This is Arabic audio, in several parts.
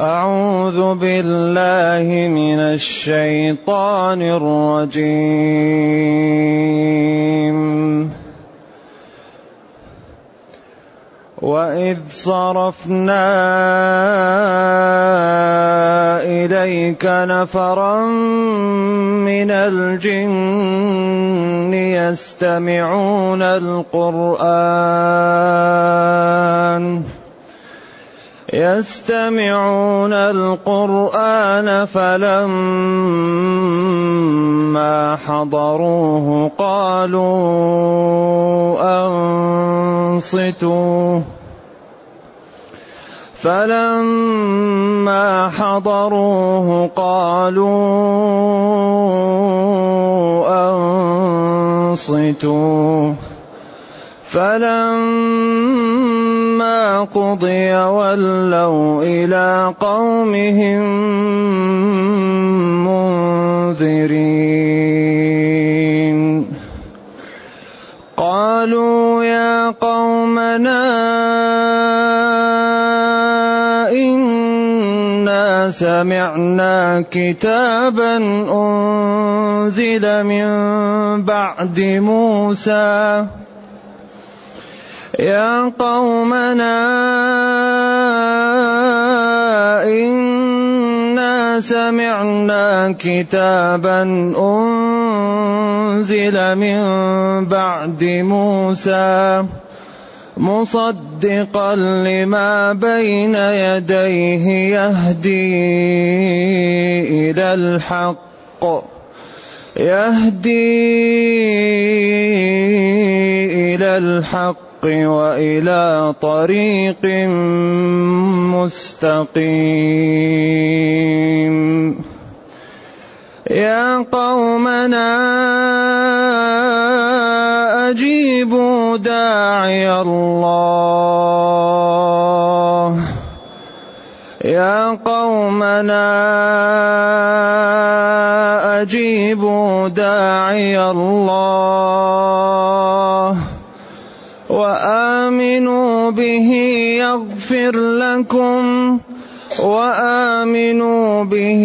أعوذ بالله من الشيطان الرجيم. وإذ صرفنا إليك نفرا من الجن يستمعون القرآن. يستمعون القرآن فلما حضروه قالوا أنصتوا. فلما حضروه قالوا أنصتوا. فلما قضي ولوا إلى قومهم منذرين. قالوا يا قومنا إنا سمعنا كتابا أنزل من بعد موسى يا قومنا إنا سمعنا كتابا أنزل من بعد موسى مصدقا لما بين يديه يهدي إلى الحق يهدي إلى الحق وإلى طريق مستقيم. يا قومنا أجيبوا داعي الله. يا قومنا أجيبوا داعي الله وامنوا به يغفر لكم وآمنوا به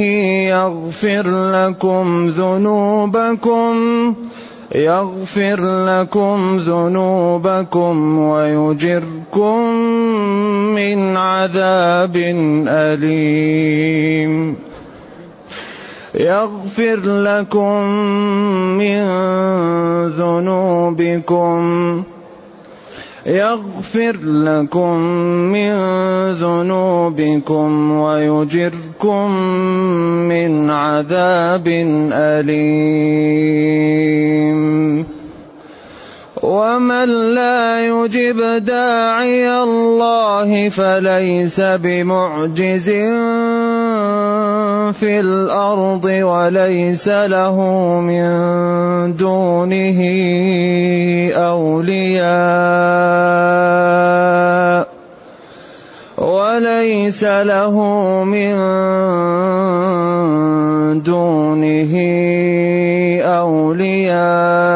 يغفر لكم ذنوبكم يغفر لكم ذنوبكم ويجركم من عذاب أليم يغفر لكم من ذنوبكم يغفر لكم من ذنوبكم ويجركم من عذاب أليم. ومن لا يجب داعي الله فليس بمعجز في الأرض وليس له من دونه اولياء وليس له من دونه اولياء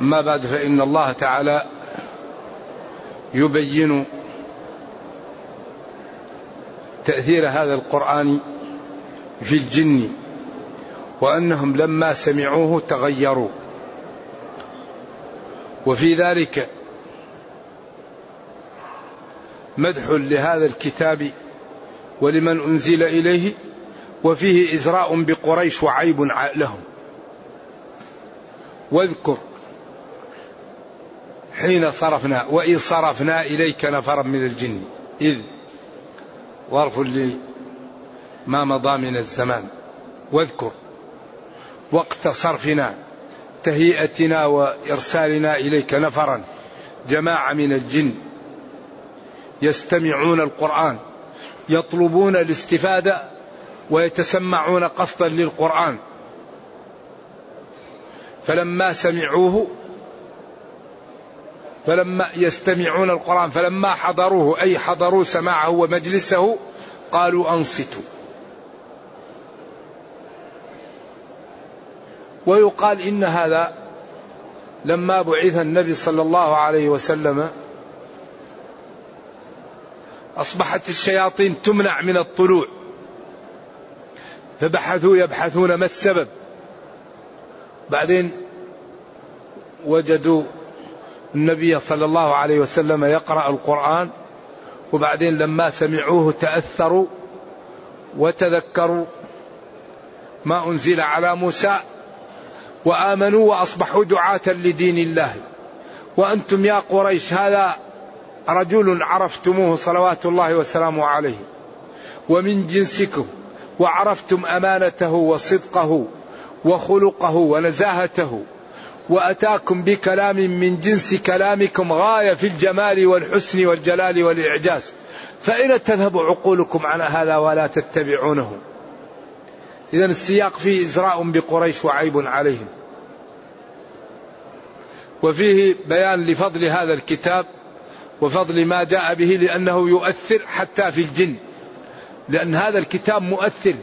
أما بعد فإن الله تعالى يبين تأثير هذا القرآن في الجن وأنهم لما سمعوه تغيروا. وفي ذلك مدح لهذا الكتاب ولمن أنزل إليه وفيه إزراء بقريش وعيب لهم واذكر حين صرفنا وإذ صرفنا إليك نفرا من الجن. إذ ظرف لما مضى من الزمان. واذكر وقت صرفنا تهيئتنا وإرسالنا إليك نفرا جماعة من الجن. يستمعون القرآن يطلبون الاستفادة ويتسمعون قصدا للقرآن. فلما سمعوه فلما يستمعون القرآن فلما حضروه أي حضروا سماعه ومجلسه قالوا أنصتوا. ويقال إن هذا لما بعث النبي صلى الله عليه وسلم أصبحت الشياطين تمنع من الطلوع. فبحثوا يبحثون ما السبب. بعدين وجدوا النبي صلى الله عليه وسلم يقرأ القرآن وبعدين لما سمعوه تأثروا وتذكروا ما أنزل على موسى وآمنوا وأصبحوا دعاة لدين الله. وأنتم يا قريش هذا رجل عرفتموه صلوات الله وسلامه عليه ومن جنسكم وعرفتم أمانته وصدقه وخلقه ونزاهته. وأتاكم بكلام من جنس كلامكم غاية في الجمال والحسن والجلال والإعجاز. فاين تذهب عقولكم عن هذا ولا تتبعونه. اذا السياق فيه إزراء بقريش وعيب عليهم. وفيه بيان لفضل هذا الكتاب وفضل ما جاء به لأنه يؤثر حتى في الجن. لأن هذا الكتاب مؤثر.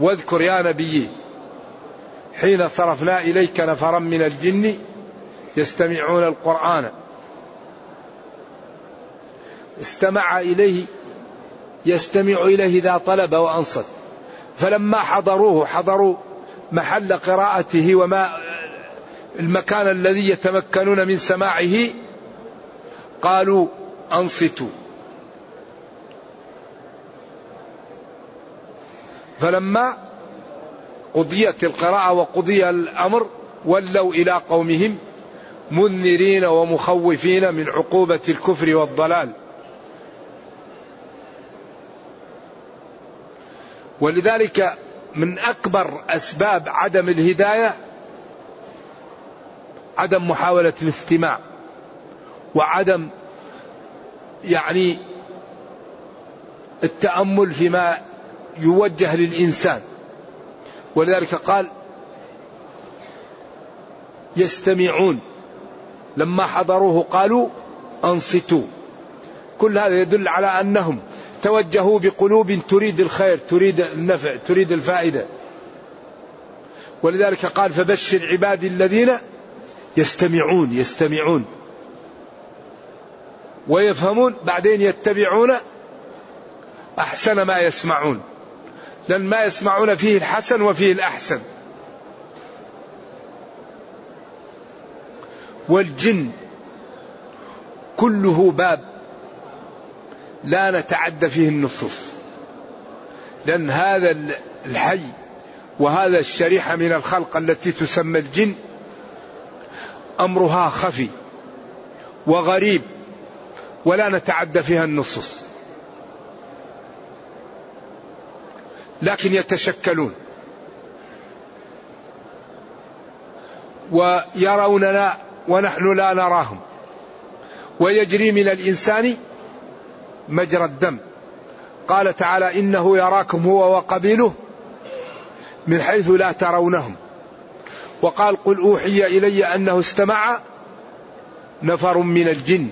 واذكر يا نبي حين صرفنا إليك نفرا من الجن يستمعون القرآن. استمع إليه يستمع إليه إذا طلب وأنصت. فلما حضروه حضروا محل قراءته وما المكان الذي يتمكنون من سماعه قالوا أنصتوا. فلما قضيت القراءة وقضي الأمر ولوا إلى قومهم منذرين ومخوفين من عقوبة الكفر والضلال. ولذلك من أكبر أسباب عدم الهداية عدم محاولة الاستماع وعدم يعني التأمل فيما يوجه للإنسان. ولذلك قال يستمعون. لما حضروه قالوا أنصتوا. كل هذا يدل على أنهم توجهوا بقلوب تريد الخير تريد النفع تريد الفائدة. ولذلك قال فبشر عبادي الذين يستمعون يستمعون. ويفهمون بعدين يتبعون أحسن ما يسمعون. لأن ما يسمعون فيه الحسن وفيه الأحسن. والجن كله باب لا نتعدى فيه النصوص. لأن هذا الحي وهذا الشريحة من الخلق التي تسمى الجن أمرها خفي وغريب ولا نتعدى فيها النصوص. لكن يتشكلون. ويروننا ونحن لا نراهم. ويجري من الإنسان مجرى الدم. قال تعالى إنه يراكم هو وقبيله من حيث لا ترونهم. وقال قل أوحي إلي أنه استمع نفر من الجن.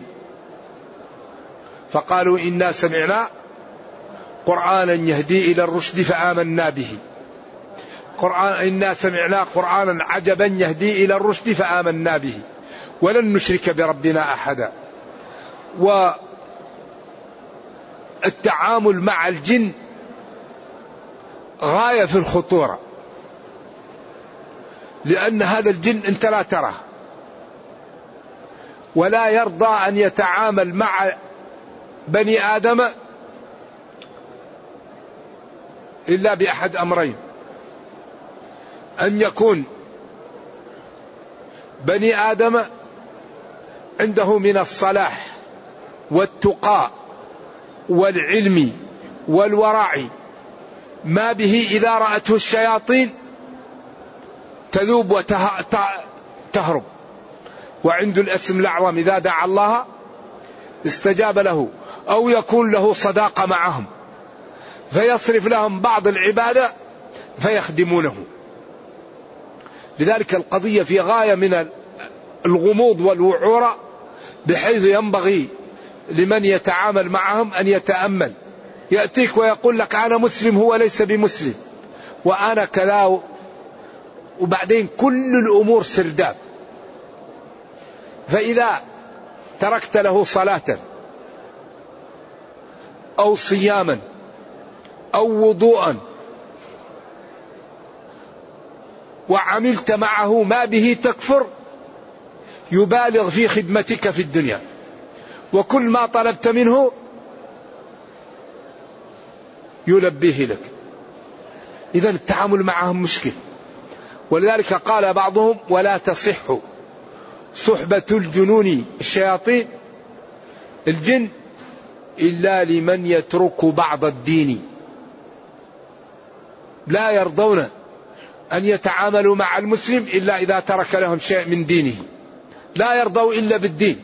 فقالوا إنا سمعنا قرآنا يهدي إلى الرشد فآمنا به. قرآن إنا سمعنا قرآنا عجبا يهدي إلى الرشد فآمنا به. ولن نشرك بربنا أحدا. والتعامل مع الجن غاية في الخطورة. لأن هذا الجن أنت لا تراه. ولا يرضى أن يتعامل مع بني آدم إلا بأحد أمرين. أن يكون بني آدم عنده من الصلاح والتقى والعلم والورع ما به إذا رأته الشياطين تذوب وتهرب وعنده الاسم الأعظم إذا دعا الله استجاب له أو يكون له صداقة معهم. فيصرف لهم بعض العبادة فيخدمونه. لذلك القضية في غاية من الغموض والوعورة بحيث ينبغي لمن يتعامل معهم أن يتأمل. يأتيك ويقول لك أنا مسلم هو ليس بمسلم. وأنا كذا وبعدين كل الأمور سرداب. فإذا تركت له صلاة أو صياما أو وضوءا. وعملت معه ما به تكفر يبالغ في خدمتك في الدنيا. وكل ما طلبت منه يلبيه لك. إذا التعامل معهم مشكل. ولذلك قال بعضهم ولا تصح صحبة الجنون الشياطين الجن إلا لمن يترك بعض الدين. لا يرضون أن يتعاملوا مع المسلم إلا إذا ترك لهم شيء من دينه. لا يرضوا إلا بالدين.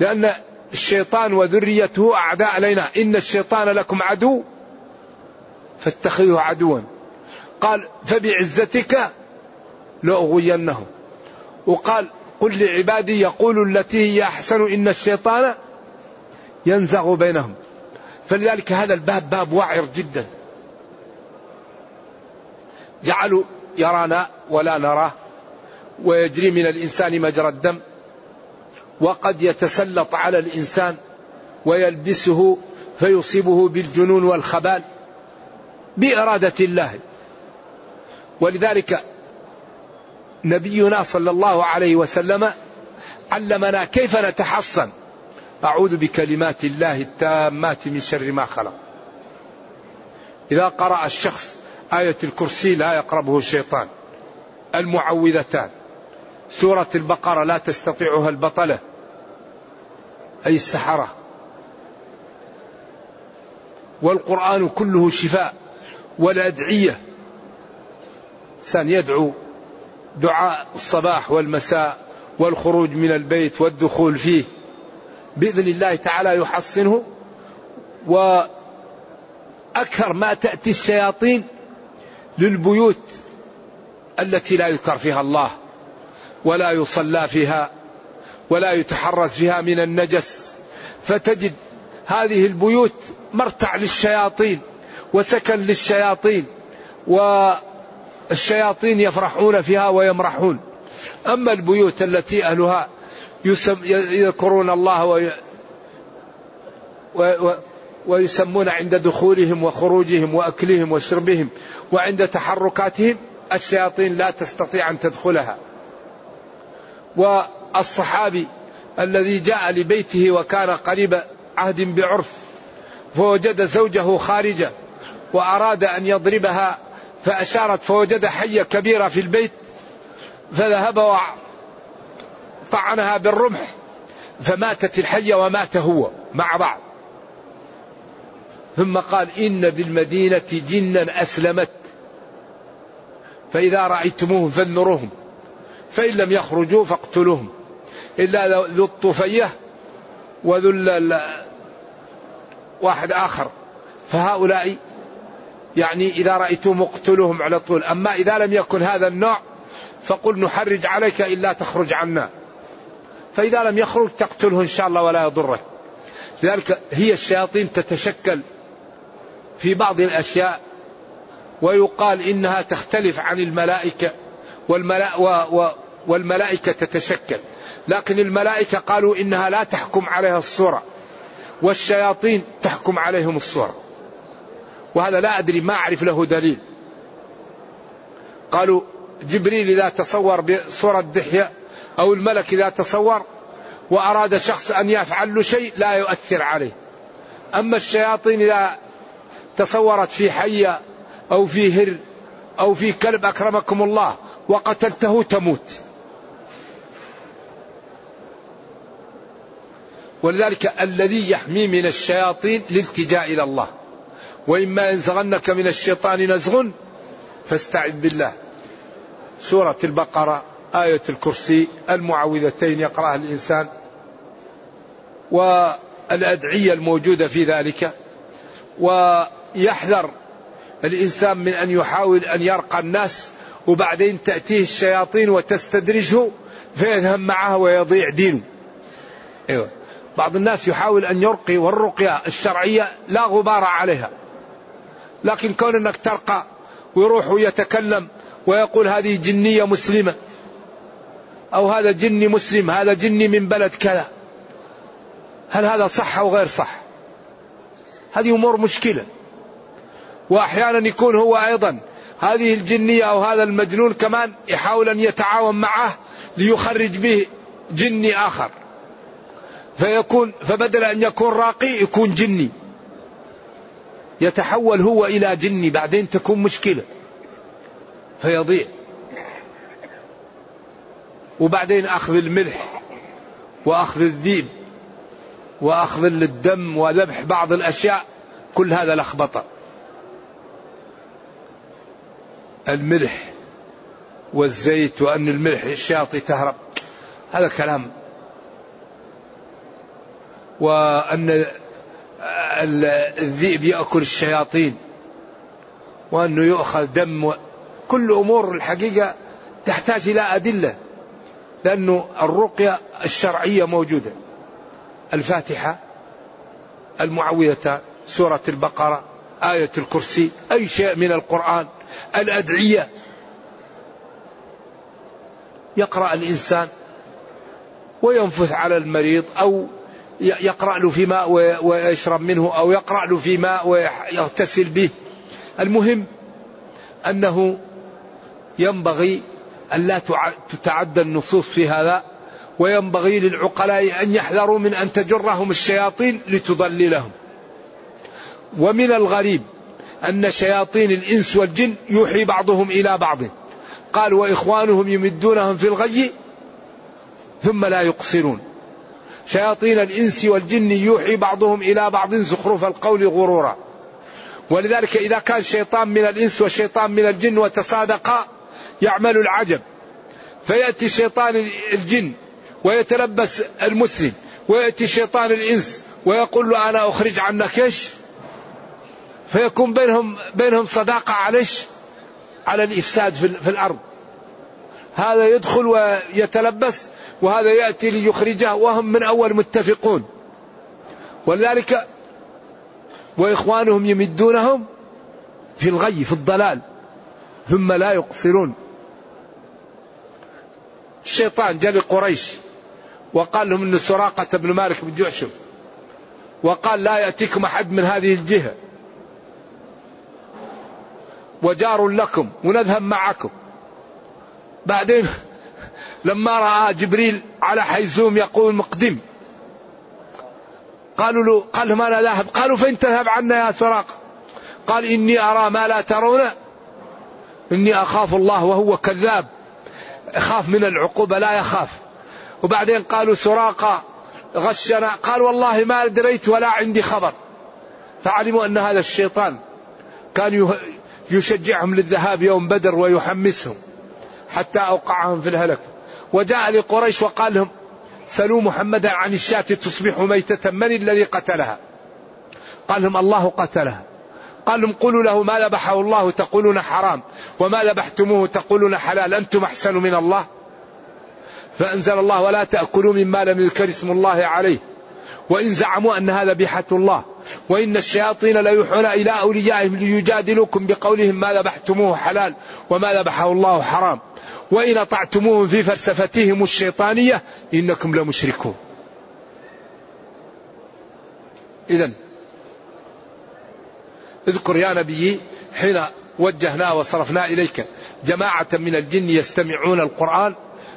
لأن الشيطان وذريته أعداء علينا إن الشيطان لكم عدو فاتخذوه عدوا. قال فبعزتك لأغوينهم. وقال قل لعبادي يقولوا التي هي أحسن إن الشيطان ينزغ بينهم. فلذلك هذا الباب باب وعر جدا. جعلوا يرانا ولا نراه ويجري من الإنسان مجرى الدم وقد يتسلط على الإنسان ويلبسه فيصيبه بالجنون والخبال بإرادة الله. ولذلك نبينا صلى الله عليه وسلم علمنا كيف نتحصن. أعوذ بكلمات الله التامات من شر ما خلق. إذا قرأ الشخص آية الكرسي لا يقربه الشيطان. المعوذتان. سورة البقرة لا تستطيعها البطلة. أي السحرة. والقرآن كله شفاء والأدعية إنسان يدعو دعاء الصباح والمساء والخروج من البيت والدخول فيه. بإذن الله تعالى يحصنه. وأكثر ما تأتي الشياطين للبيوت التي لا يذكر فيها الله ولا يصلى فيها ولا يتحرز فيها من النجس. فتجد هذه البيوت مرتع للشياطين وسكن للشياطين والشياطين يفرحون فيها ويمرحون. أما البيوت التي أهلها يذكرون الله وي ويسمون عند دخولهم وخروجهم وأكلهم وشربهم وعند تحركاتهم الشياطين لا تستطيع أن تدخلها. والصحابي الذي جاء لبيته وكان قريب عهد بعرف فوجد زوجه خارجة وأراد أن يضربها فأشارت فوجد حية كبيرة في البيت فذهب وطعنها بالرمح فماتت الحية ومات هو مع بعض. ثم قال إن بالمدينة جنا أسلمت فإذا رأيتموهم فانذروهم فإن لم يخرجوا فاقتلوهم. إلا ذو الطفية وذو واحد آخر. فهؤلاء يعني إذا رأيتم اقتلوهم على طول. أما إذا لم يكن هذا النوع فقل نحرج عليك إلا تخرج عنا. فإذا لم يخرج تقتله إن شاء الله ولا يضرك لذلك هي الشياطين تتشكل في بعض الأشياء ويقال إنها تختلف عن الملائكة والملا والملائكة تتشكل. لكن الملائكة قالوا إنها لا تحكم عليها الصورة والشياطين تحكم عليهم الصورة. وهذا لا أدري ما أعرف له دليل. قالوا جبريل إذا تصور بصورة دحية أو الملك إذا تصور وأراد شخص أن يفعل له شيء لا يؤثر عليه. أما الشياطين إذا تصورت في حية أو في هر أو في كلب أكرمكم الله وقتلته تموت. ولذلك الذي يحمي من الشياطين الالتجاء إلى الله. وإما ينزغنك من الشيطان نزغ فاستعذ بالله. سورة البقرة آية الكرسي المعوذتين يقرأها الإنسان. والأدعية الموجودة في ذلك. ويحذر الإنسان من أن يحاول أن يرقى الناس وبعدين تأتيه الشياطين وتستدرجه فيذهب معها ويضيع دينه. أيوة. بعض الناس يحاول أن يرقي والرقية الشرعية لا غبار عليها. لكن كون أنك ترقى ويروح ويتكلم ويقول هذه جنية مسلمة أو هذا جني مسلم هذا جني من بلد كذا هل هذا صح أو غير صح؟ هذه أمور مشكلة. وأحيانا يكون هو أيضا. هذه الجنية أو هذا المجنون كمان يحاول أن يتعاون معه ليخرج به جني آخر. فيكون فبدل أن يكون راقي يكون جني. يتحول هو إلى جني بعدين تكون مشكلة. فيضيع. وبعدين أخذ الملح وأخذ الذيب وأخذ الدم وذبح بعض الأشياء. كل هذا لخبطة. الملح والزيت وأن الملح الشاطي تهرب. هذا كلام وأن الذئب يأكل الشياطين. وأنه يؤخذ دم كل أمور الحقيقة تحتاج إلى أدلة. لأنه الرقية الشرعية موجودة. الفاتحة المعوذة سورة البقرة. آية الكرسي أي شيء من القرآن الأدعية. يقرأ الإنسان وينفث على المريض أو يقرأ له في ماء ويشرب منه أو يقرأ له في ماء ويغتسل به. المهم أنه ينبغي أن لا تتعدى النصوص في هذا وينبغي للعقلاء أن يحذروا من أن تجرهم الشياطين لتضللهم. ومن الغريب أن شياطين الإنس والجن يوحي بعضهم إلى بعض. قال وإخوانهم يمدونهم في الغي ثم لا يقصرون. شياطين الإنس والجن يوحي بعضهم إلى بعض زخرف القول غرورا. ولذلك إذا كان شيطان من الإنس وشيطان من الجن وتصادقا يعمل العجب. فيأتي شيطان الجن ويتلبس المسلم ويأتي شيطان الإنس ويقول له أنا أخرج عنك إيش؟ فيكون بينهم بينهم صداقة على على الإفساد في الأرض. هذا يدخل ويتلبس وهذا يأتي ليخرجه وهم من أول متفقون. ولذلك وإخوانهم يمدونهم في الغي في الضلال. ثم لا يقصرون. الشيطان جاء لقريش وقال لهم إن سراقة بن مالك بن جعشم وقال لا يأتيكم أحد من هذه الجهة. وجار لكم ونذهب معكم. بعدين لما رأى جبريل على حيزوم يقول مقدم. قالوا له قال لهم أنا ذاهب قالوا فين تذهب عنا يا سراقة قال إني أرى ما لا ترون. إني أخاف الله وهو كذاب. يخاف من العقوبة لا يخاف. وبعدين قالوا سراقة غشنا. قال والله ما دريت ولا عندي خبر. فعلموا أن هذا الشيطان كان يشجعهم للذهاب يوم بدر ويحمسهم حتى أوقعهم في الهلك. وجاء لقريش وقال لهم سلوا محمدا عن الشاة تصبح ميتة من الذي قتلها؟ قال لهم الله قتلها. قال لهم قولوا له ما ذبحه الله تقولون حرام وما ذبحتموه تقولون حلال أنتم أحسن من الله. فأنزل الله ولا تأكلوا مما لم يذكر اسم الله عليه وإن زعموا أن هذا بحة الله. وإن الشياطين ليوحون إلى أوليائهم ليجادلوكم بقولهم ما ذبحتموه حلال وما ذبحه الله حرام. وإن أطعتموهم في فلسفتهم الشيطانية إنكم لمشركون. إذا اذكر يا نبي حين وجهنا وصرفنا إليك جماعة من الجن يستمعون القرآن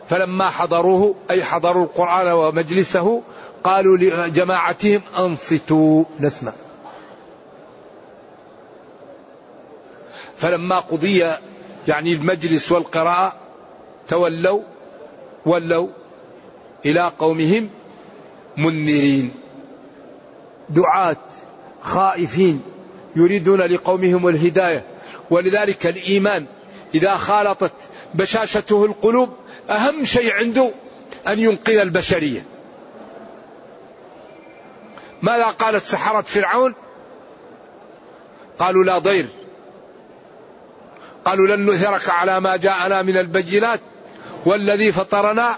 فلما حضروه أي حضروا القرآن ومجلسه قالوا لجماعتهم أنصتوا نسمع. فلما قضي يعني المجلس والقراءة تولوا ولوا إلى قومهم منذرين. دعاة خائفين يريدون لقومهم الهداية. ولذلك الإيمان إذا خالطت بشاشته القلوب أهم شيء عنده أن ينقذ البشرية. ماذا قالت سحرة فرعون؟ قالوا لا ضير. قالوا لن نثرك على ما جاءنا من البينات والذي فطرنا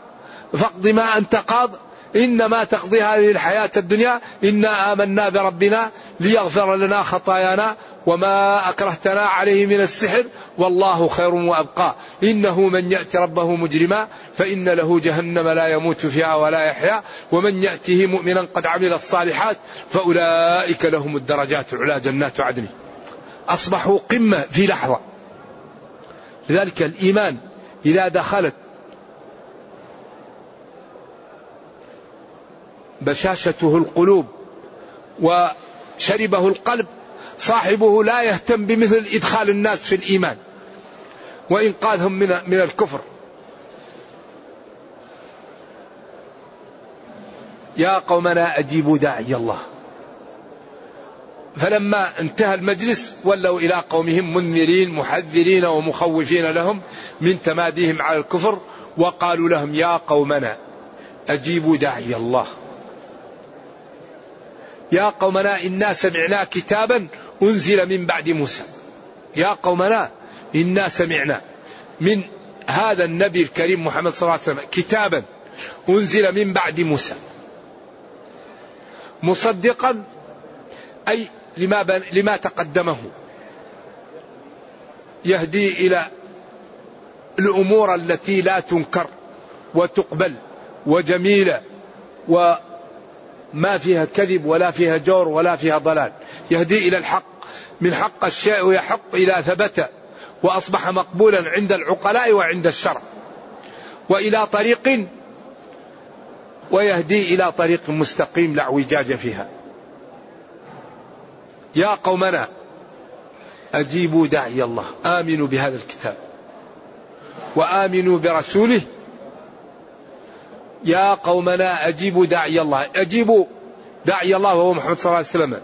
فاقض ما أنت قاض إنما تقضي هذه الحياة الدنيا إنا آمنا بربنا ليغفر لنا خطايانا وما أكرهتنا عليه من السحر والله خير وأبقى. إنه من يأتي ربه مجرما فإن له جهنم لا يموت فيها ولا يحيا ومن يأته مؤمنا قد عمل الصالحات فأولئك لهم الدرجات العلى جنات عدن. أصبحوا قمة في لحظة. لذلك الإيمان إذا دخلت بشاشته القلوب وشربه القلب صاحبه لا يهتم بمثل إدخال الناس في الإيمان وإنقاذهم من من الكفر. يا قومنا أجيبوا داعي الله. فلما انتهى المجلس ولوا إلى قومهم منذرين محذرين ومخوفين لهم من تماديهم على الكفر وقالوا لهم يا قومنا أجيبوا داعي الله. يا قومنا إنا سمعنا كتابا أنزل من بعد موسى. يا قومنا إنا سمعنا من هذا النبي الكريم محمد صلى الله عليه وسلم كتابا أنزل من بعد موسى. مصدقا أي لما, لما تقدمه. يهدي إلى الأمور التي لا تنكر وتقبل وجميلة وما فيها كذب ولا فيها جور ولا فيها ضلال. يهدي إلى الحق. من حق الشيء يحق إذا ثبت وأصبح مقبولا عند العقلاء وعند الشرع. وإلى طريق ويهدي إلى طريق مستقيم لا اعوجاج فيها. يا قومنا أجيبوا داعي الله آمنوا بهذا الكتاب وآمنوا برسوله. يا قومنا أجيبوا داعي الله أجيبوا داعي الله وهو محمد صلى الله عليه وسلم.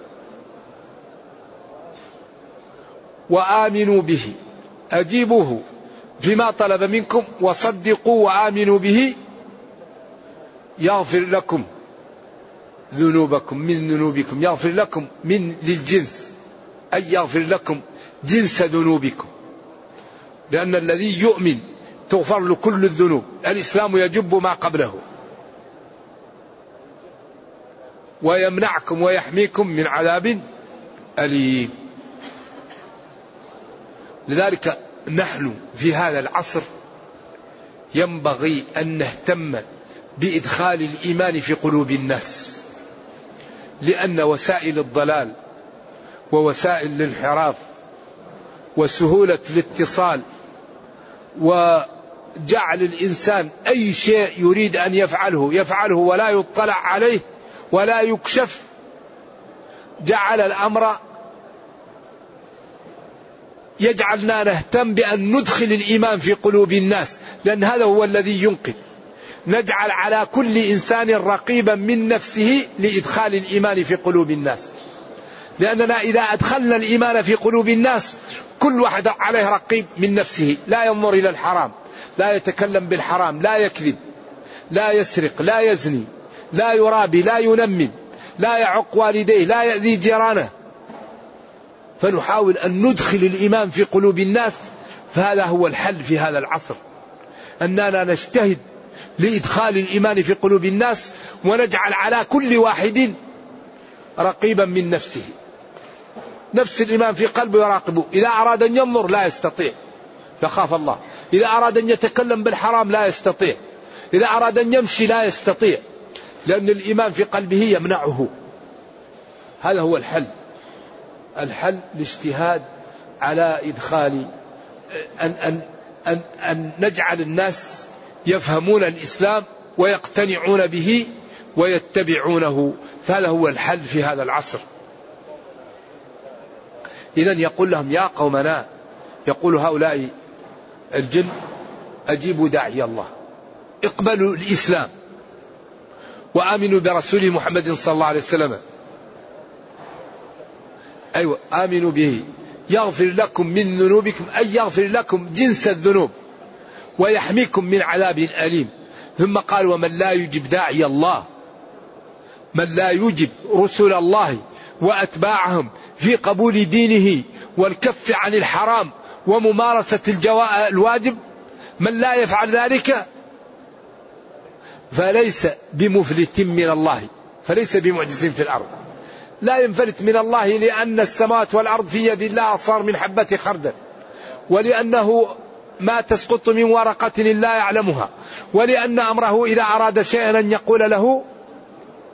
وآمنوا به أجيبوه بما طلب منكم وصدقوا وآمنوا به. يغفر لكم ذنوبكم من ذنوبكم يغفر لكم من للجنس أي يغفر لكم جنس ذنوبكم. لأن الذي يؤمن تغفر له كل الذنوب الإسلام يجب ما قبله. ويمنعكم ويحميكم من عذاب أليم. لذلك نحن في هذا العصر ينبغي أن نهتم بإدخال الإيمان في قلوب الناس لأن وسائل الضلال ووسائل الانحراف وسهولة الاتصال وجعل الإنسان أي شيء يريد أن يفعله يفعله ولا يطلع عليه ولا يكشف جعل الأمر يجعلنا نهتم بأن ندخل الإيمان في قلوب الناس لأن هذا هو الذي ينقذ نجعل على كل إنسان رقيبا من نفسه لإدخال الإيمان في قلوب الناس. لأننا إذا أدخلنا الإيمان في قلوب الناس كل واحد عليه رقيب من نفسه لا ينظر إلى الحرام لا يتكلم بالحرام لا يكذب لا يسرق لا يزني لا يرابي لا ينمم لا يعق والديه لا يأذي جيرانه. فنحاول أن ندخل الإيمان في قلوب الناس فهذا هو الحل في هذا العصر. أننا نجتهد لإدخال الإيمان في قلوب الناس ونجعل على كل واحد رقيبا من نفسه. نفس الإيمان في قلبه يراقبه. إذا أراد أن ينظر لا يستطيع. يخاف الله. إذا أراد أن يتكلم بالحرام لا يستطيع. إذا أراد أن يمشي لا يستطيع. لأن الإيمان في قلبه يمنعه. هذا هو الحل؟ الحل الاجتهاد على إدخال أن, أن, أن, أن نجعل الناس يفهمون الإسلام ويقتنعون به ويتبعونه فهذا هو الحل في هذا العصر. إذا يقول لهم يا قومنا يقول هؤلاء الجن أجيبوا داعي الله اقبلوا الإسلام وآمنوا برسول محمد صلى الله عليه وسلم. أيوة آمنوا به. يغفر لكم من ذنوبكم أي يغفر لكم جنس الذنوب. ويحميكم من عذاب أليم. ثم قال ومن لا يجب داعي الله من لا يجب رسل الله وأتباعهم في قبول دينه والكف عن الحرام وممارسة الواجب من لا يفعل ذلك فليس بمفلت من الله فليس بمعجز في الأرض. لا ينفلت من الله لأن السماوات والأرض في يد الله صار من حبة خردل ولأنه ما تسقط من ورقة لا يعلمها ولأن أمره إذا أراد شيئا أن يقول له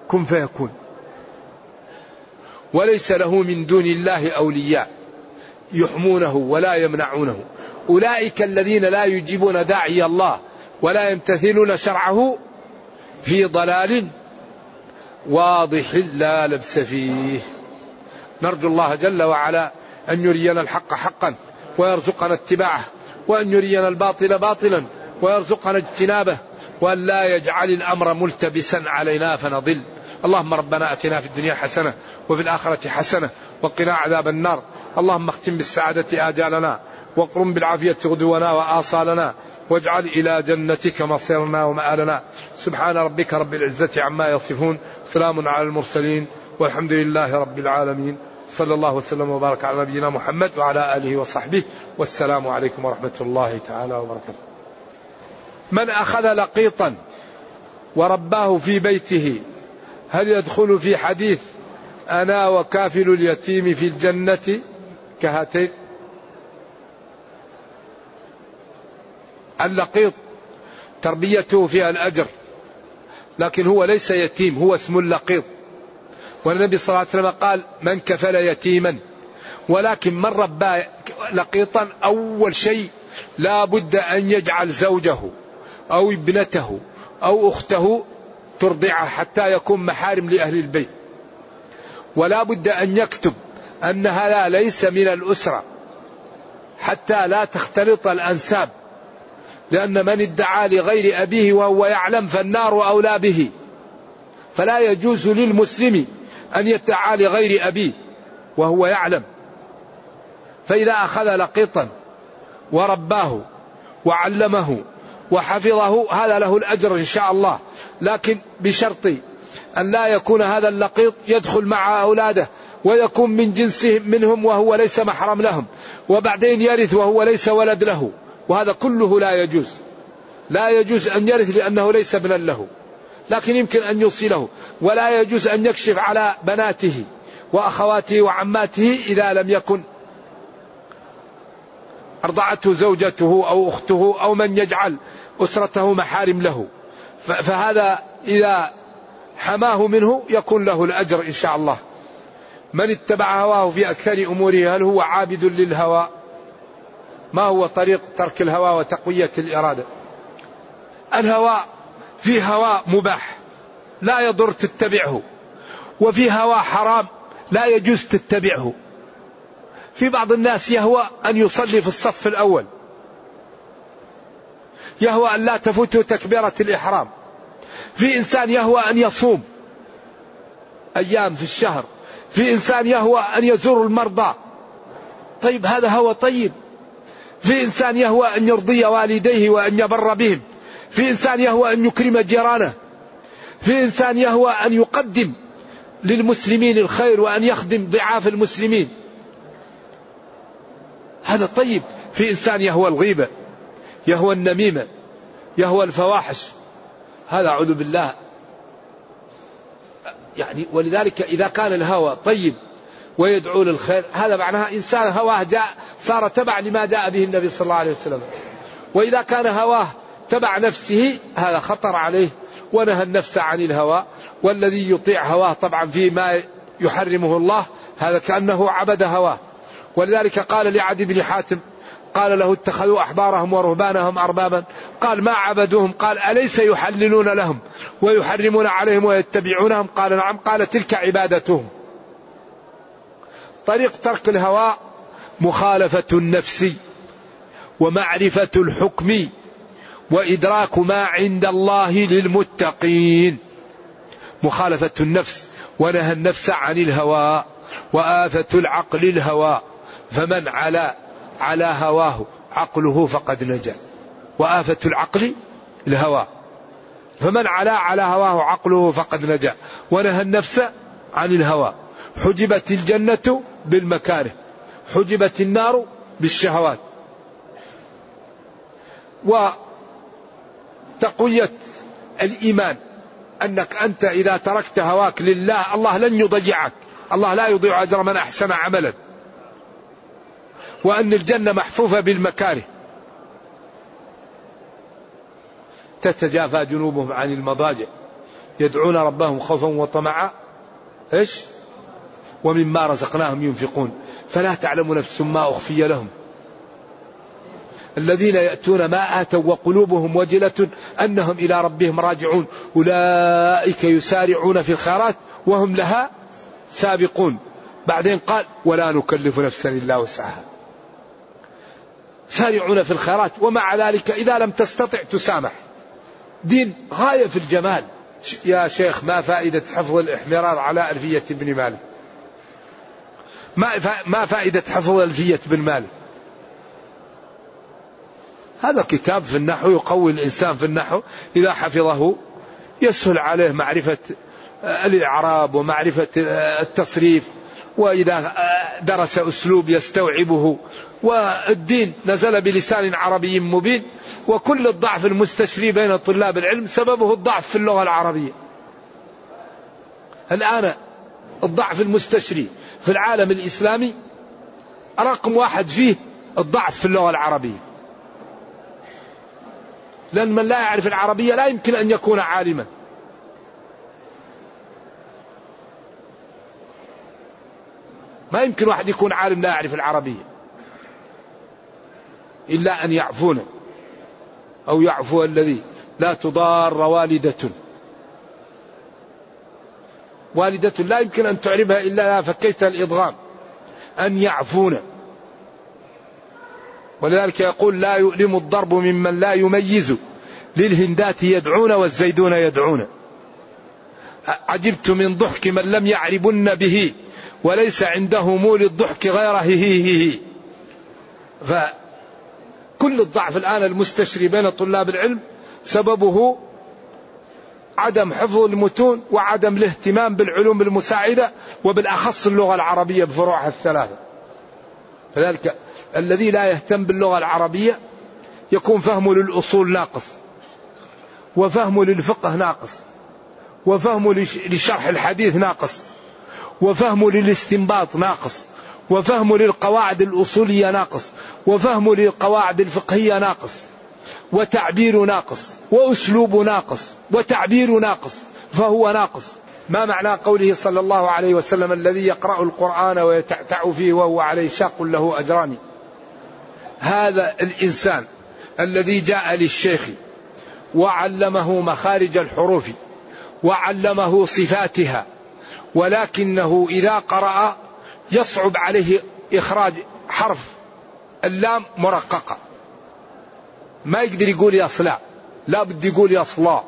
كن فيكون. وليس له من دون الله أولياء يحمونه ولا يمنعونه. أولئك الذين لا يجيبون داعي الله ولا يمتثلون شرعه في ضلال واضح لا لبس فيه. نرجو الله جل وعلا أن يرينا الحق حقا ويرزقنا اتباعه. وأن يرينا الباطل باطلا ويرزقنا اجتنابه وأن لا يجعل الأمر ملتبسا علينا فنضل. اللهم ربنا أتنا في الدنيا حسنة وفي الآخرة حسنة وقنا عذاب النار. اللهم اختم بالسعادة آجالنا واقرم بالعافية غدونا وآصالنا واجعل إلى جنتك مصيرنا ومآلنا. سبحان ربك رب العزة عما يصفون. سلام على المرسلين والحمد لله رب العالمين. صلى الله وسلم وبارك على نبينا محمد وعلى آله وصحبه. والسلام عليكم ورحمة الله تعالى وبركاته. من أخذ لقيطا ورباه في بيته هل يدخل في حديث أنا وكافل اليتيم في الجنة كهاتين؟ اللقيط تربيته فيها الأجر لكن هو ليس يتيم هو اسم اللقيط. والنبي صلى الله عليه وسلم قال من كفل يتيما ولكن من ربى لقيطا أول شيء لا بد أن يجعل زوجه أو ابنته أو أخته ترضعه حتى يكون محارم لأهل البيت. ولا بد أن يكتب أن هذا ليس من الأسرة حتى لا تختلط الأنساب. لأن من ادعى لغير أبيه وهو يعلم فالنار أولى به. فلا يجوز للمسلم أن يدعى لغير أبيه وهو يعلم. فإذا أخذ لقيطا ورباه وعلمه وحفظه هذا له الأجر إن شاء الله. لكن بشرط أن لا يكون هذا اللقيط يدخل مع أولاده ويكون من جنسهم منهم وهو ليس محرم لهم وبعدين يرث وهو ليس ولد له. وهذا كله لا يجوز. لا يجوز أن يرث لأنه ليس ابنا له. لكن يمكن أن يوصله. ولا يجوز أن يكشف على بناته وأخواته وعماته إذا لم يكن أرضعته زوجته أو أخته أو من يجعل أسرته محارم له. فهذا إذا حماه منه يكون له الأجر إن شاء الله. من اتبع هواه في أكثر أموره هل هو عابد للهوى؟ ما هو طريق ترك الهوى وتقوية الإرادة؟ الهوى في هوى مباح. لا يضر تتبعه. وفي هوى حرام لا يجوز تتبعه. في بعض الناس يهوى أن يصلي في الصف الأول. يهوى أن لا تفوته تكبيرة الإحرام. في إنسان يهوى أن يصوم أيام في الشهر. في إنسان يهوى أن يزور المرضى. طيب هذا هوى طيب. في إنسان يهوى أن يرضي والديه وأن يبر بهم. في إنسان يهوى أن يكرم جيرانه. في إنسان يهوى أن يقدم للمسلمين الخير وأن يخدم ضعاف المسلمين. هذا طيب في إنسان يهوى الغيبة يهوى النميمة يهوى الفواحش. هذا أعوذ بالله. يعني ولذلك إذا كان الهوى طيب ويدعو للخير هذا معناها إنسان هواه جاء صار تبع لما جاء به النبي صلى الله عليه وسلم. وإذا كان هواه تبع نفسه هذا خطر عليه. ونهى النفس عن الهوى والذي يطيع هواه طبعا فيما يحرمه الله هذا كأنه عبد هواه. ولذلك قال لعدي بن حاتم قال له اتخذوا أحبارهم ورهبانهم أربابا. قال ما عبدوهم؟ قال أليس يحللون لهم ويحرمون عليهم ويتبعونهم؟ قال نعم قال تلك عبادتهم. طريق ترك الهوى مخالفة النفس ومعرفة الحكم. وإدراك ما عند الله للمتقين. مخالفة النفس ونهى النفس عن الهوى وآفة العقل الهوى فمن على على هواه عقله فقد نجا. وآفة العقل الهوى فمن علا على هواه عقله فقد نجا. ونهى النفس عن الهوى حجبت الجنة بالمكاره حجبت النار بالشهوات. وتقوية الإيمان. أنك أنت إذا تركت هواك لله الله لن يضيعك. الله لا يضيع أجر من أحسن عملا. وأن الجنة محفوفة بالمكاره. تتجافى جنوبهم عن المضاجع. يدعون ربهم خوفا وطمعا. إيش؟ ومما رزقناهم ينفقون. فلا تعلم نفس ما أخفي لهم. الذين يأتون ما آتوا وقلوبهم وجلة أنهم إلى ربهم راجعون. أولئك يسارعون في الخيرات وهم لها سابقون. بعدين قال ولا نكلف نفسا إلا وسعها. سارعون في الخيرات ومع ذلك إذا لم تستطع تسامح. دين غاية في الجمال. يا شيخ ما فائدة حفظ الإحمرار على ألفية ابن مالك؟ ما فائدة حفظ ألفية بن مالك؟ هذا كتاب في النحو يقوي الإنسان في النحو. إذا حفظه يسهل عليه معرفة الإعراب ومعرفة التصريف. وإذا درس أسلوب يستوعبه. والدين نزل بلسان عربي مبين. وكل الضعف المستشري بين طلاب العلم سببه الضعف في اللغة العربية. الآن الضعف المستشري في العالم الإسلامي رقم واحد فيه الضعف في اللغة العربية. لأن من لا يعرف العربية لا يمكن أن يكون عالما. ما يمكن واحد يكون عالم لا يعرف العربية. إلا أن يعفون. أو يعفو الذي لا تضار والدة. والدة لا يمكن أن تعربها إلا فكيت الإضغام. أن يعفون. ولذلك يقول لا يؤلم الضرب ممن لا يميز للهندات يدعون والزيدون يدعون. عجبت من ضحك من لم يعربن به وليس عنده مول الضحك غير هي هي فكل الضعف الآن المستشري بين طلاب العلم سببه عدم حفظ المتون وعدم الاهتمام بالعلوم المساعدة وبالأخص اللغة العربية بفروعها الثلاثة. فذلك الذي لا يهتم باللغة العربية يكون فهمه للأصول ناقص وفهمه للفقه ناقص وفهمه لشرح الحديث ناقص وفهمه للاستنباط ناقص وفهمه للقواعد الأصولية ناقص وفهمه للقواعد الفقهية ناقص وتعبير ناقص وأسلوب ناقص وتعبير ناقص فهو ناقص. ما معنى قوله صلى الله عليه وسلم الذي يقرأ القرآن ويتعتع فيه وهو عليه شاق له أجران؟ هذا الإنسان الذي جاء للشيخ وعلمه مخارج الحروف وعلمه صفاتها ولكنه إذا قرأ يصعب عليه إخراج حرف اللام مرققة. ما يقدر يقول يصلى لا بد يقول يصلى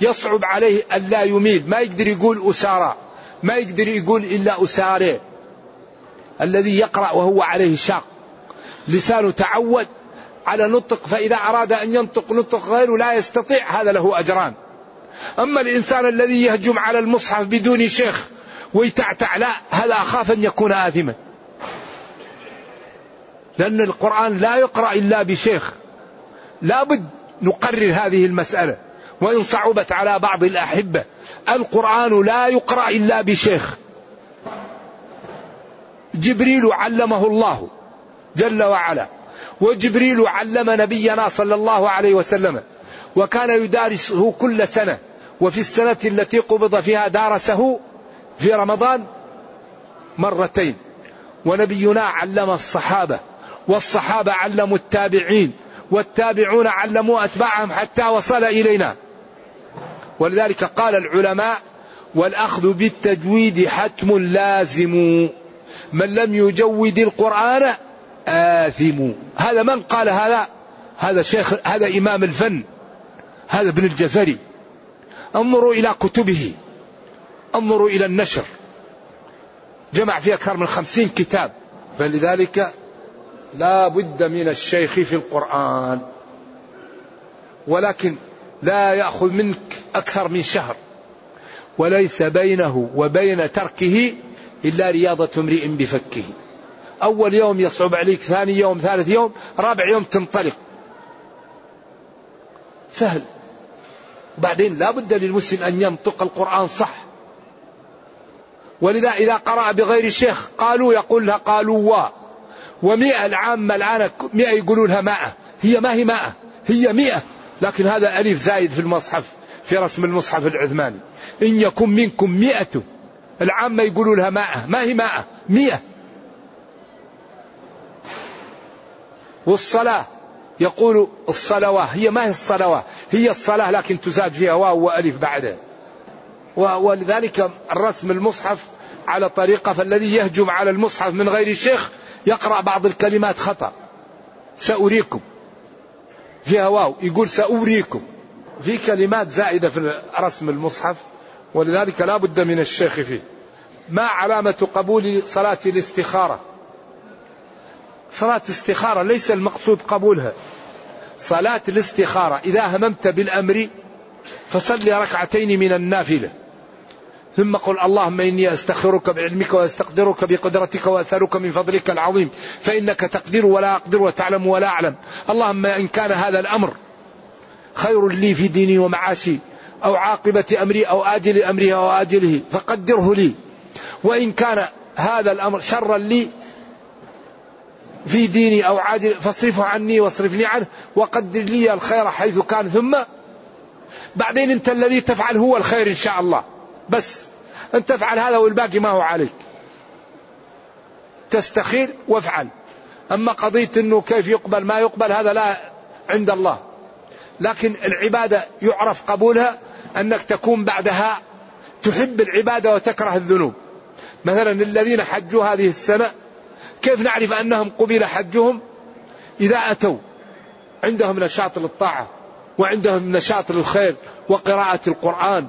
يصعب عليه أن لا يميل ما يقدر يقول أسارى ما يقدر يقول إلا أساري الذي يقرأ وهو عليه شاق. لسانه تعود على نطق فإذا أراد أن ينطق نطق غيره لا يستطيع هذا له أجران. أما الإنسان الذي يهجم على المصحف بدون شيخ ويتعتع لا هذا أخاف أن يكون آثما. لأن القرآن لا يقرأ إلا بشيخ. لابد نقرر هذه المسألة وإن صعبت على بعض الأحبة. القرآن لا يقرأ إلا بشيخ. جبريل علمه الله. جل وعلا. وجبريل علم نبينا صلى الله عليه وسلم. وكان يدارسه كل سنة. وفي السنة التي قبض فيها دارسه في رمضان مرتين. ونبينا علم الصحابة. والصحابة علموا التابعين. والتابعون علموا أتباعهم حتى وصل إلينا. ولذلك قال العلماء والأخذ بالتجويد حتم لازم. من لم يجود القرآن آثم. هذا من قال هذا؟ هذا شيخ هذا إمام الفن. هذا ابن الجزري. انظروا إلى كتبه. انظروا إلى النشر. جمع فيه أكثر من خمسين كتاب. فلذلك لا بد من الشيخ في القرآن. ولكن لا يأخذ منك أكثر من شهر. وليس بينه وبين تركه إلا رياضة امرئ بفكه. أول يوم يصعب عليك ثاني يوم ثالث يوم رابع يوم تنطلق. سهل. بعدين لا بد للمسلم أن ينطق القرآن صح. ولذا إذا قرأ بغير شيخ قالوا يقول لها قالوا و ومئة العامة الآن مئة يقولوا لها مائة هي ما هي مائة هي مئة. لكن هذا ألف زايد في المصحف في رسم المصحف العثماني. إن يكن منكم مئة العامة يقولوا لها مائة ما هي مائة مئة. والصلاة. يقول الصلوات هي ما هي الصلوات هي الصلاة لكن تزاد فيها واو وألف بعدها ولذلك الرسم المصحف على طريقة فالذي يهجم على المصحف من غير شيخ يقرأ بعض الكلمات خطأ. سأريكم. فيها واو. يقول سأريكم. في كلمات زائدة في رسم المصحف ولذلك لا بد من الشيخ فيه. ما علامة قبول صلاة الاستخارة؟ صلاة استخارة ليس المقصود قبولها. صلاة الاستخارة إذا هممت بالأمر فصل ركعتين من النافلة. ثم قل اللهم إني أستخرك بعلمك وأستقدرك بقدرتك وأسألك من فضلك العظيم. فإنك تقدر ولا أقدر وتعلم ولا أعلم. اللهم إن كان هذا الأمر خير لي في ديني ومعاشي أو عاقبة أمري أو آجل أمري أو آجله فقدره لي. وإن كان هذا الأمر شرا لي في ديني أو عاجل فاصرفه عني واصرفني عنه وقدر لي الخير حيث كان. ثم بعدين أنت الذي تفعل هو الخير إن شاء الله. بس أن تفعل هذا والباقي ما هو عليك. تستخير وافعل. أما قضية أنه كيف يقبل ما يقبل هذا لا عند الله. لكن العبادة يعرف قبولها أنك تكون بعدها تحب العبادة وتكره الذنوب. مثلا الذين حجوا هذه السنة كيف نعرف أنهم قبل حجهم؟ إذا أتوا عندهم نشاط للطاعة وعندهم نشاط للخير وقراءة القرآن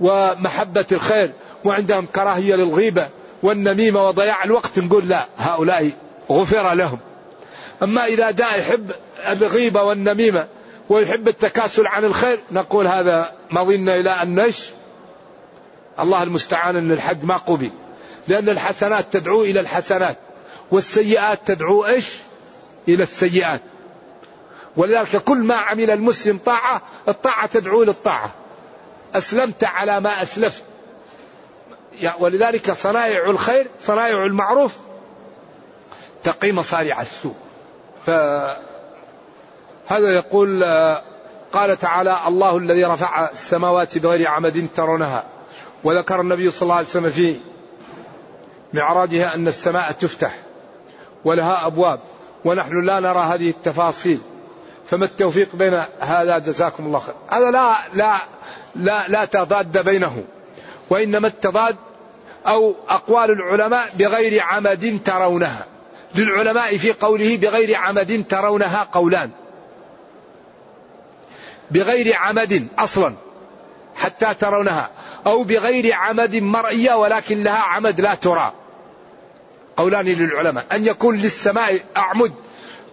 ومحبة الخير وعندهم كراهية للغيبة والنميمة وضياع الوقت نقول لا هؤلاء غفر لهم. أما إذا جاء يحب الغيبة والنميمة ويحب التكاسل عن الخير نقول هذا مضينا إلى أن نش. الله المستعان أن الحج ما قبل لأن الحسنات تدعو إلى الحسنات. والسيئات تدعو إيش إلى السيئات. ولذلك كل ما عمل المسلم طاعة الطاعة تدعو للطاعة أسلمت على ما أسلفت. ولذلك صنائع الخير صنائع المعروف تقي مصارع السوء. فهذا يقول قال تعالى الله الذي رفع السماوات بغير عمد ترونها وذكر النبي صلى الله عليه وسلم في معراجها أن السماء تفتح. ولها أبواب ونحن لا نرى هذه التفاصيل. فما التوفيق بين هذا؟ جزاكم الله خير. هذا لا لا لا لا تضاد بينه. وإنما التضاد أو أقوال العلماء بغير عمد ترونها. للعلماء في قوله بغير عمد ترونها قولان. بغير عمد أصلا حتى ترونها. أو بغير عمد مرئية ولكن لها عمد لا ترى. قولان للعلماء. أن يكون للسماء أعمد.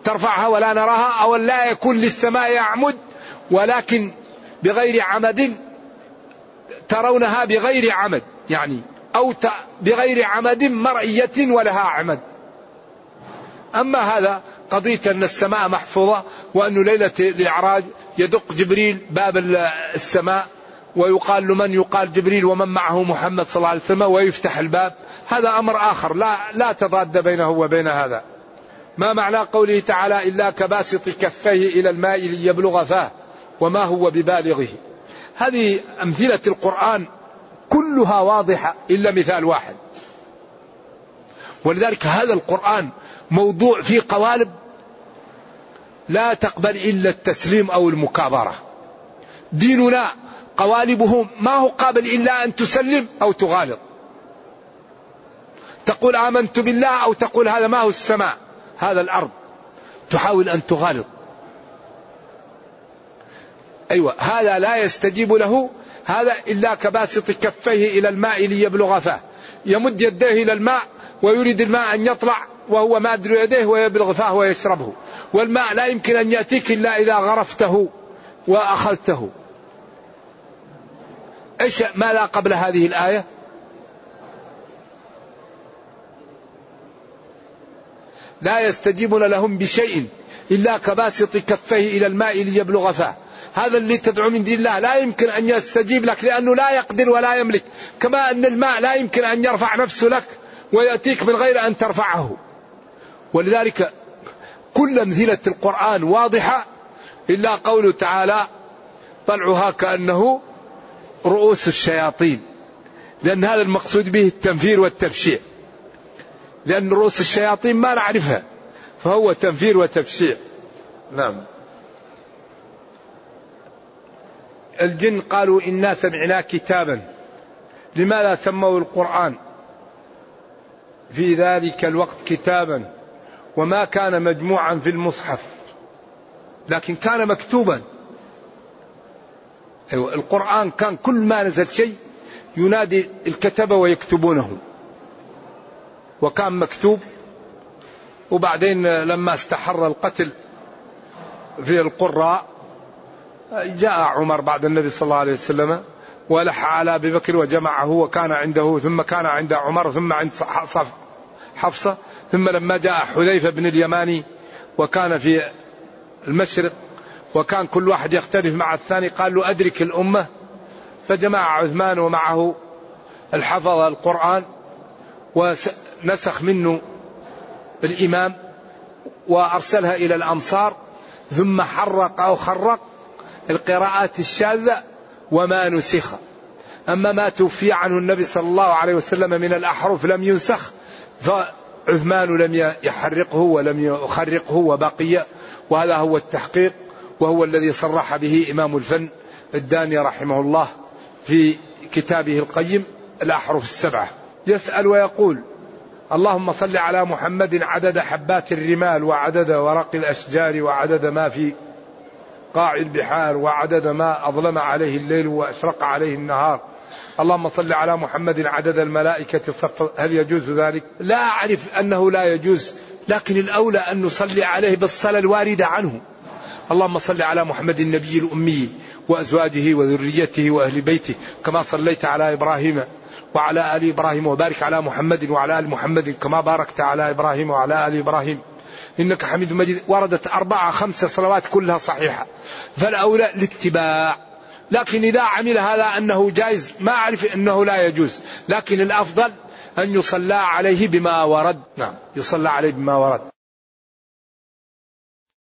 ترفعها ولا نراها أو لا يكون للسماء أعمد. ولكن بغير عمد ترونها بغير عمد. يعني أو بغير عمد مرئية ولها عمد. أما هذا قضية أن السماء محفوظة وأنه ليلة الإعراج يدق جبريل باب السماء. ويقال لمن يقال جبريل ومن معه محمد صلى الله عليه وسلم ويفتح الباب. هذا أمر آخر. لا, لا تضاد بينه وبين هذا. ما معنى قوله تعالى إلا كباسط كفيه إلى الماء ليبلغ فاه وما هو ببالغه. هذه أمثلة القرآن كلها واضحة إلا مثال واحد. ولذلك هذا القرآن موضوع فيه قوالب لا تقبل إلا التسليم أو المكابرة. ديننا قوالبه ما هو قابل إلا أن تسلم أو تغالط. تقول آمنت بالله أو تقول هذا ما هو السماء هذا الأرض. تحاول أن تغالط. أيوة هذا لا يستجيب له هذا إلا كباسط كفيه إلى الماء ليبلغ فاه. يمد يديه إلى الماء ويريد الماء أن يطلع وهو مادر يديه ويبلغ فاه ويشربه. والماء لا يمكن أن يأتيك إلا إذا غرفته وأخذته. إيش ما لا قبل هذه الآية؟ لا يستجيبون لهم بشيء إلا كباسط كفيه إلى الماء ليبلغ فاه هذا اللي تدعو من دين الله. لا يمكن أن يستجيب لك لأنه لا يقدر ولا يملك. كما أن الماء لا يمكن أن يرفع نفسه لك ويأتيك من غير أن ترفعه. ولذلك كل أمثلة القرآن واضحة إلا قوله تعالى طلعها كأنه رؤوس الشياطين. لأن هذا المقصود به التنفير والتبشيع. لأن رؤوس الشياطين ما نعرفها. فهو تنفير وتبشيع. نعم. الجن قالوا إنا سمعنا كتابا. لماذا سموا القرآن؟ في ذلك الوقت كتابا. وما كان مجموعا في المصحف. لكن كان مكتوبا. أيوة القرآن كان كل ما نزل شيء ينادي الكتبة ويكتبونه. وكان مكتوب وبعدين لما استحر القتل في القراء جاء عمر بعد النبي صلى الله عليه وسلم ولح على أبي بكر وجمعه وكان عنده ثم كان عند عمر ثم عند حفصة ثم لما جاء حذيفة بن اليماني وكان في المشرق وكان كل واحد يختلف مع الثاني قال له أدرك الأمة. فجمع عثمان ومعه الحفظ القرآن ونسخ منه الإمام وأرسلها إلى الأمصار ثم حرق أو خرق القراءات الشاذة وما نسخ. أما ما توفي عنه النبي صلى الله عليه وسلم من الأحرف لم ينسخ فعثمان لم يحرقه ولم يخرقه وبقي وهذا هو التحقيق. وهو الذي صرح به إمام الفن الداني رحمه الله في كتابه القيم الأحرف السبعة. يسأل ويقول اللهم صل على محمد عدد حبات الرمال وعدد ورق الأشجار وعدد ما في قاع البحار وعدد ما أظلم عليه الليل وأشرق عليه النهار. اللهم صل على محمد عدد الملائكة صف هل يجوز ذلك؟ لا أعرف أنه لا يجوز لكن الأولى أن نصلي عليه بالصلاة الواردة عنه. اللهم صل على محمد النبي الأمي وأزواجه وذريته وأهل بيته كما صليت على إبراهيم وعلى آل إبراهيم وبارك على محمد وعلى آل محمد كما باركت على إبراهيم وعلى آل إبراهيم. إنك حميد مجيد. وردت أربعة خمسة صلوات كلها صحيحة. فالأولى الاتباع. لكن إذا عمل هذا أنه جائز ما أعرف أنه لا يجوز. لكن الأفضل أن يصلى عليه بما ورد. نعم يصلى عليه بما ورد.